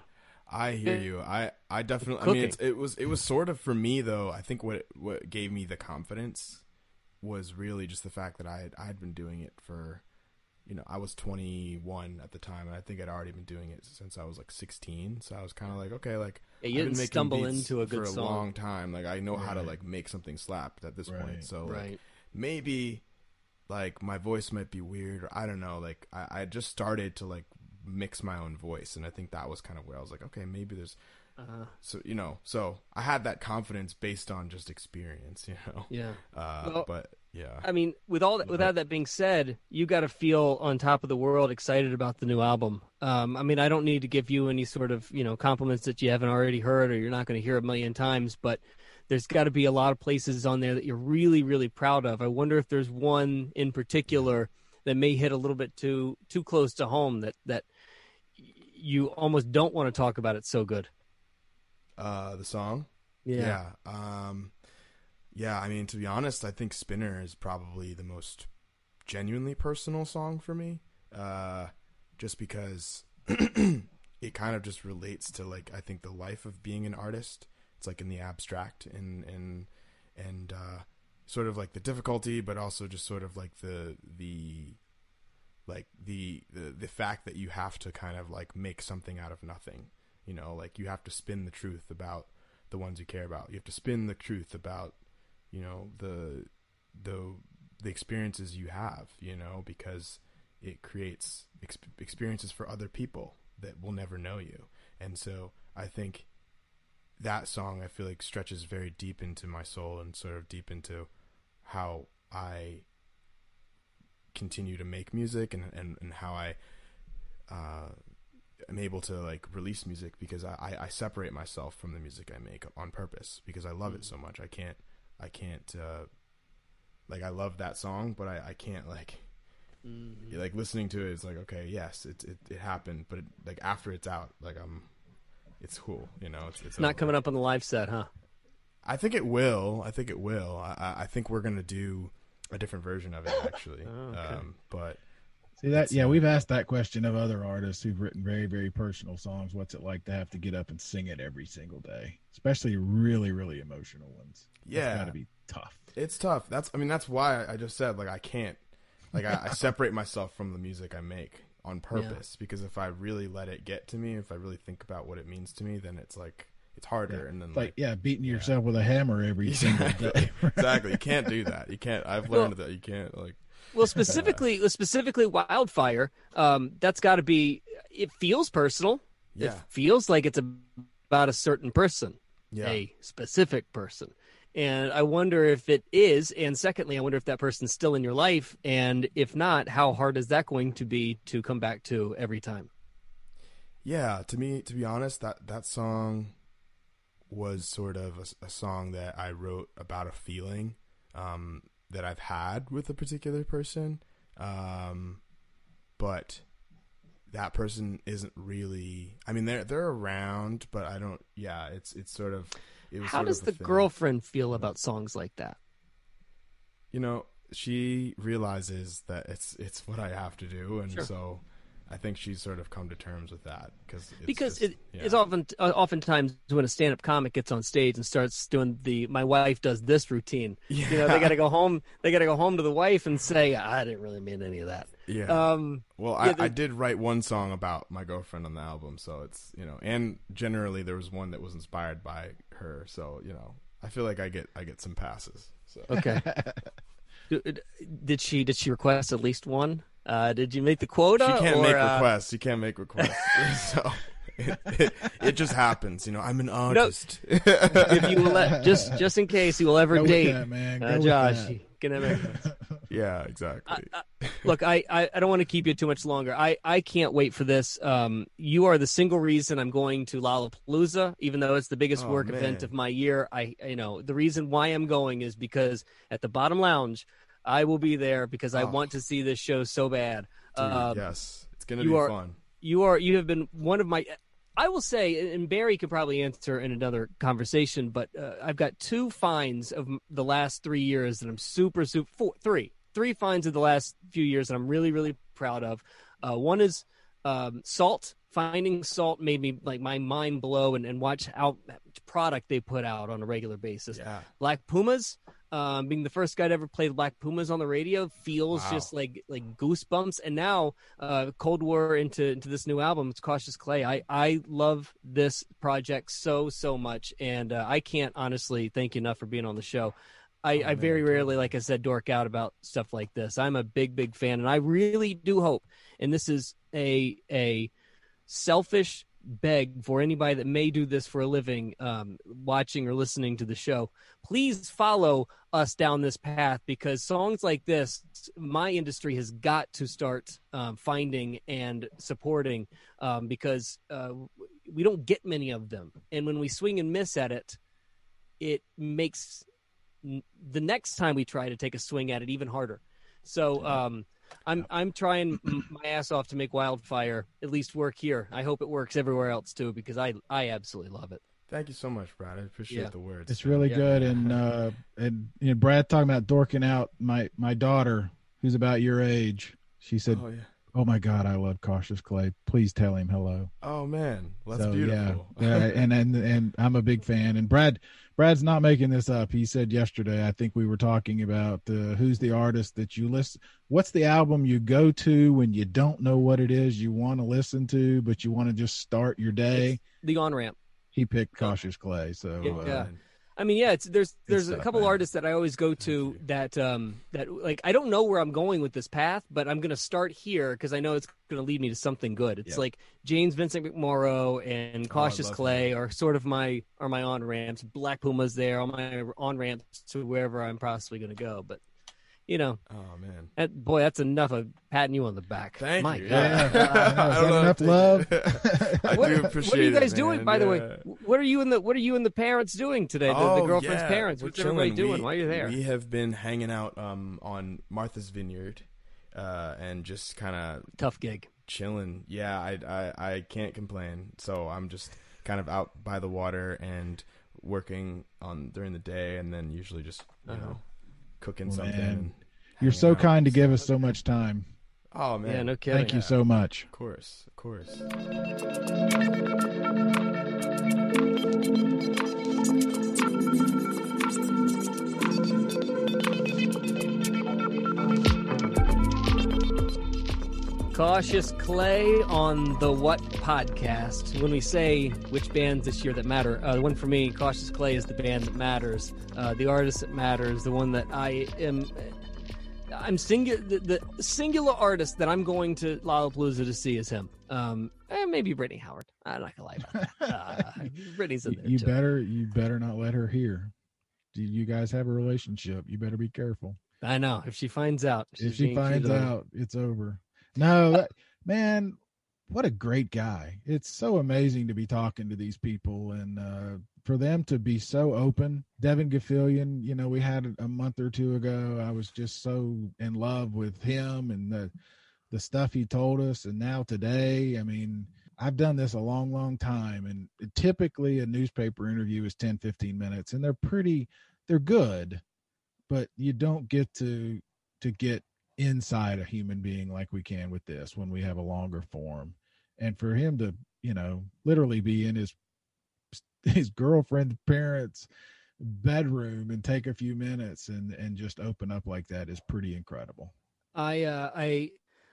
I hear you. I I definitely. I mean, it's, it was it was sort of for me though. I think what what gave me the confidence was really just the fact that I had I had been doing it for, you know, I was 21 at the time, and I think I'd already been doing it since I was like 16. So I was kind of like, okay, like Yeah, you didn't stumble into a good for a song. long time. Like I know how to like make something slap at this Right. point. So like, maybe like my voice might be weird or I don't know. Like I, I just started to like mix my own voice, and I think that was kind of where I was like, okay, maybe there's Uh, so you know, so I had that confidence based on just experience, [LAUGHS] you know. Yeah. Uh, Well, but yeah. I mean, with all that, without that being said, you got to feel on top of the world, excited about the new album. Um, I mean, I don't need to give you any sort of you know compliments that you haven't already heard or you're not going to hear a million times, but there's got to be a lot of places on there that you're really, really proud of. I wonder if there's one in particular that may hit a little bit too too close to home that that you almost don't want to talk about. It's so good. Uh, the song. Yeah. Yeah. Um, yeah. I mean, to be honest, I think Spinner is probably the most genuinely personal song for me. Uh, just because [CLEARS THROAT] it kind of just relates to like I think the life of being an artist. It's like in the abstract and and and uh, sort of like the difficulty, but also just sort of like the the like the, the the fact that you have to kind of like make something out of nothing you know like you have to spin the truth about the ones you care about. You have to spin the truth about you know the the the experiences you have you know because it creates ex- experiences for other people that will never know you. And so i think that song i feel like stretches very deep into my soul and sort of deep into how i continue to make music and and, and how I uh, am able to like release music because I, I, I separate myself from the music I make on purpose because I love it so much. I can't I can't uh, like I love that song, but I, I can't like like listening to it. It's like okay, yes, it it, it happened, but it, like after it's out, like I'm it's cool, you know. It's it's not over. coming up on the live set, huh? I think it will. I think it will. I, I- think we're gonna do a different version of it actually. Oh, okay. um, but See that? Yeah, we've asked that question of other artists who've written very, very personal songs. What's it like to have to get up and sing it every single day, especially really, really emotional ones? Yeah. it's got to be tough. It's tough. That's I mean that's why I just said like I can't like I, I [LAUGHS] separate myself from the music I make on purpose because if I really let it get to me, if I really think about what it means to me, then it's like it's harder and then like, like yeah, beating yourself with a hammer every [LAUGHS] single day. exactly you can't do that. You can't. I've Well- learned that you can't like Well, specifically, [LAUGHS] specifically wildfire. Um, that's got to be. It feels personal. It Yeah. feels like it's about a certain person, Yeah. a specific person. And I wonder if it is. And secondly, I wonder if that person's still in your life. And if not, how hard is that going to be to come back to every time? Yeah, to me, to be honest, that that song was sort of a, a song that I wrote about a feeling um, that I've had with a particular person, um, but that person isn't really. I mean, they're they're around, but I don't. Yeah, it's it's sort of. it was How sort does the thing. girlfriend feel about songs like that? you know she realizes that it's it's what I have to do, and Sure. so I think she's sort of come to terms with that because because just, it, yeah. it's often uh, oftentimes when a stand-up comic gets on stage and starts doing the my wife does this routine you know they got to go home they got to go home to the wife and say i didn't really mean any of that Yeah. um well, yeah, I, I did write one song about my girlfriend on the album, so it's you know, and generally there was one that was inspired by her, so you know, I feel like I get I get some passes. So okay [LAUGHS] D- d- did she did she request at least one uh did you make the quota She can't or, make uh, requests. She can't make requests. [LAUGHS] [LAUGHS] so it, it, it just happens. You know, I'm an artist. No, [LAUGHS] if you will let just just in case you will ever Go with date that, man. Go uh, with josh that. you can never yeah, exactly. look I, I i don't want to keep you too much longer i i can't wait for this um you are the single reason i'm going to lollapalooza even though it's the biggest Oh, work man. event of my year i you know the reason why i'm going is because at the bottom lounge i will be there because i Oh. want to see this show so bad Dude, Um, yes, it's gonna be are, fun. you are you have been one of my I will say, and Barry could probably answer in another conversation, but uh, I've got two finds of the last three years that I'm super, super, four, three, three finds of the last few years that I'm really, really proud of. Uh, one is um, salt. Finding salt made me like my mind blow and, and watch how product they put out on a regular basis. Yeah. Black Pumas, um, being the first guy to ever play the Black Pumas on the radio, feels Wow. just like like goosebumps. And now, uh, Cold War into into this new album, it's Cautious Clay. I I love this project so so much, and uh, I can't honestly thank you enough for being on the show. I, I very rarely, like I said, dork out about stuff like this. I'm a big, big fan, and I really do hope. And this is a a selfish beg for anybody that may do this for a living, um, watching or listening to the show. Please follow us down this path because songs like this, my industry has got to start um, finding and supporting um, because uh, we don't get many of them, and when we swing and miss at it, it makes n- the next time we try to take a swing at it even harder. So um, I'm I'm trying my ass off to make Wildfire at least work here. I hope it works everywhere else too because I I absolutely love it. Thank you so much, Brad. I appreciate Yeah. the words. It's really Yeah. good, and uh, and you know, Brad talking about dorking out. My my daughter, who's about your age, she said, Oh, yeah. "Oh my God, I love Cautious Clay. Please tell him hello." Oh man, well, that's So, beautiful. Yeah, yeah, and and and I'm a big fan. And Brad, Brad's not making this up. He said yesterday. I think we were talking about uh, who's the artist that you listen. What's the album you go to when you don't know what it is you want to listen to, but you want to just start your day? The on ramp. He picked Cautious Clay. So Yeah, uh, yeah. I mean, yeah, it's there's there's a couple man. artists that I always go to that um that like I don't know where I'm going with this path, but I'm gonna start here because I know it's gonna lead me to something good. It's Yeah. like James Vincent McMorrow and Cautious love Clay are sort of my are my on ramps. Black Pumas there, on my on ramps to wherever I'm possibly gonna go. But you know, oh man, that, boy, that's enough of patting you on the back. Thank my you. God. Yeah. [LAUGHS] I don't know enough love. [LAUGHS] I what, do what are you it, guys doing, man. by the way? What are you and the What are you and the parents doing today? The, the Oh, girlfriend's yeah, parents. we're What's everybody chilling. doing We- while you're there? We have been hanging out um, on Martha's Vineyard, uh, and just kind of tough gig, chilling. Yeah, I, I I can't complain. So I'm just kind of out by the water and working on during the day, and then usually just you Uh-huh. know cooking Well, something. man, and You're so kind to give us so much time. Oh man, Yeah, no kidding. Thank you so much. Of course, of course. Cautious Clay on the What podcast. When we say which bands this year that matter, uh, the one for me, Cautious Clay, is the band that matters, uh, the artist that matters, the one that I am. I'm singular. The, the singular artist that I'm going to Lollapalooza to see is him. Um, eh, maybe Brittany Howard. I'm not gonna lie about that. [LAUGHS] Uh, Brittany's in there You too. better you better not let her hear. Do You guys have a relationship. You better be careful. I know. If she finds out, if she finds out, it's over. No, that, man, what a great guy. It's so amazing to be talking to these people and uh, for them to be so open. Devon Gilfillian, you know, we had a month or two ago. I was just so in love with him and the the stuff he told us. And now today, I mean, I've done this a long, long time, and typically a newspaper interview is 10, 15 minutes, and they're pretty, they're good, but you don't get to to get inside a human being like we can with this when we have a longer form, and for him to, you know, literally be in his [LAUGHS] his girlfriend's parents bedroom and take a few minutes and and just open up like that is pretty incredible. I uh, I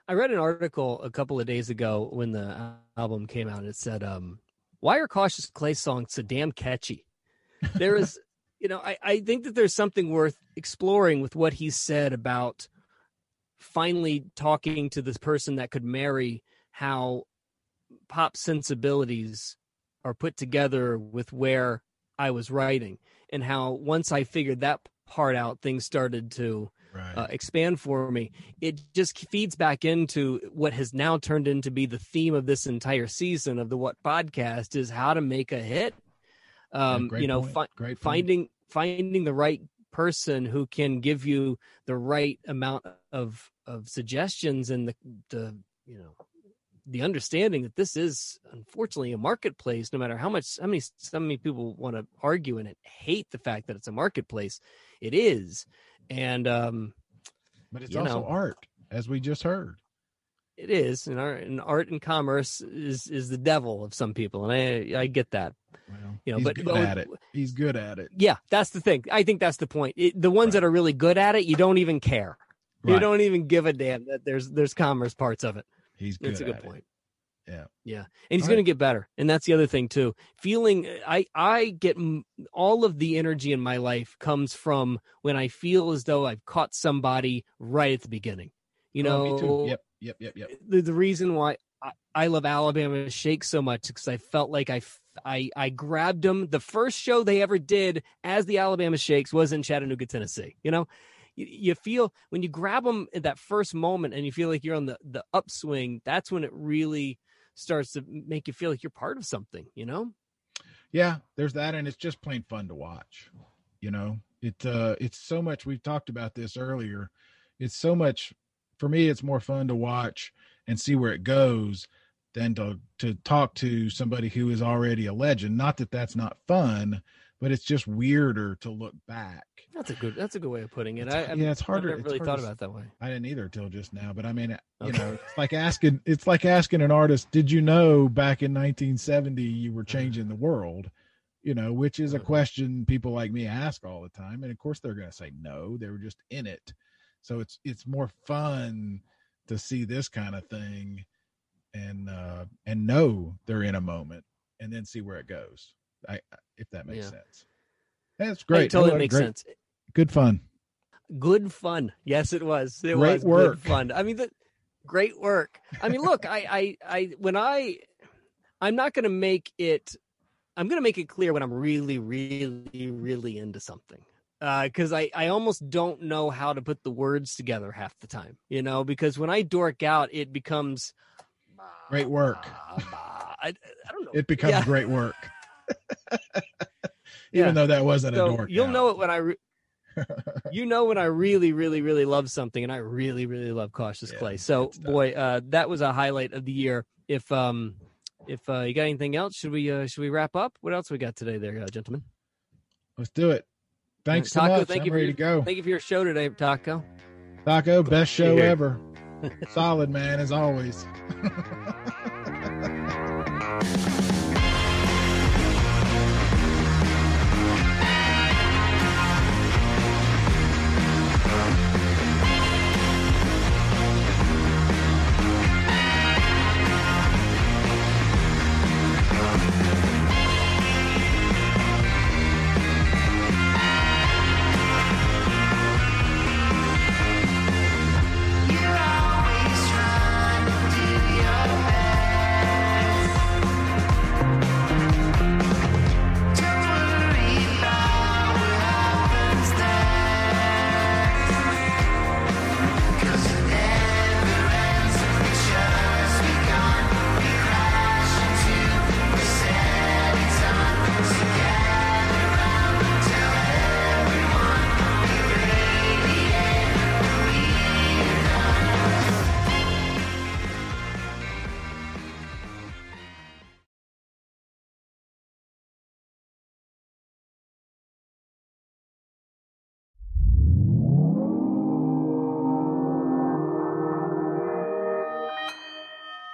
I read an article a couple of days ago when the album came out. And it said, um, "Why are Cautious Clay songs so damn catchy?" There is, [LAUGHS] you know, I I think that there's something worth exploring with what he said about finally talking to this person that could marry how pop sensibilities are put together with where I was writing and how once I figured that part out, things started to right. uh, expand for me. It just feeds back into what has now turned into be the theme of this entire season of the What podcast is how to make a hit. Um, great you know, fi- finding finding the right person who can give you the right amount of of suggestions and the the you know the understanding that this is unfortunately a marketplace no matter how much how many so many people want to argue and hate the fact that it's a marketplace it is. And um but it's also know, art, as we just heard. it is and art and art and commerce is is the devil of some people and i i get that. Well, you know he's but, good at it. He's good at it. yeah that's the thing. I think that's the point. It, the ones that are really good at it you don't even care. You don't even give a damn that there's there's commerce parts of it He's good. That's a good at it. point. Yeah. Yeah, and he's going to get better, and that's the other thing too. Feeling, eh, I I get all of the energy in my life comes from when I feel as though I've caught somebody right at the beginning. You know, Oh, me too. Yep. Yep. Yep. Yep. the, the reason why I, I love Alabama Shake so much because I felt like I, I I grabbed them. The first show they ever did as the Alabama Shakes was in Chattanooga, Tennessee. You know, you, you feel when you grab them at that first moment and you feel like you're on the the upswing. That's when it really starts to make you feel like you're part of something. You know. yeah there's that and it's just plain fun to watch you know it uh it's so much we've talked about this earlier it's so much for me it's more fun to watch and see where it goes than to to talk to somebody who is already a legend not that that's not fun but it's just weirder to look back That's a good. That's a good way of putting it. I, I've- yeah, it's harder- I've never really thought to about it that way. I didn't either till just now, but I mean, you Okay. know, it's like asking, it's like asking an artist, did you know back in 1970 you were changing the world? You know, which is a question people like me ask all the time, and of course they're going to say no, they were just in it. So it's it's more fun to see this kind of thing, and uh and know they're in a moment, and then see where it goes. I if that makes Yeah. sense. That's It great. totally makes great. sense. Good fun. good fun. Yes, it was. It Great was work. good fun. I mean, the great work. I mean, look, I, I, I, when I, I'm not going to make it. I'm going to make it clear when I'm really, really, really into something. Uh, because I, I almost don't know how to put the words together half the time, you know. Because when I dork out, it becomes Great work. [LAUGHS] I, I don't know. It becomes Yeah. great work. [LAUGHS] Yeah. Even though that wasn't So a dork. You'll out. know it when I. Re- you know when I really, really, really love something, and I really, really love Cautious Clay. So, boy, uh, that was a highlight of the year. If um, if uh, you got anything else, should we uh, should we wrap up? What else we got today, there, uh, gentlemen? Let's do it. Thanks so Taco, much. thank I'm you for ready your, to go. Thank you for your show today, Taco. Taco, best show ever. [LAUGHS] Solid man as always. [LAUGHS]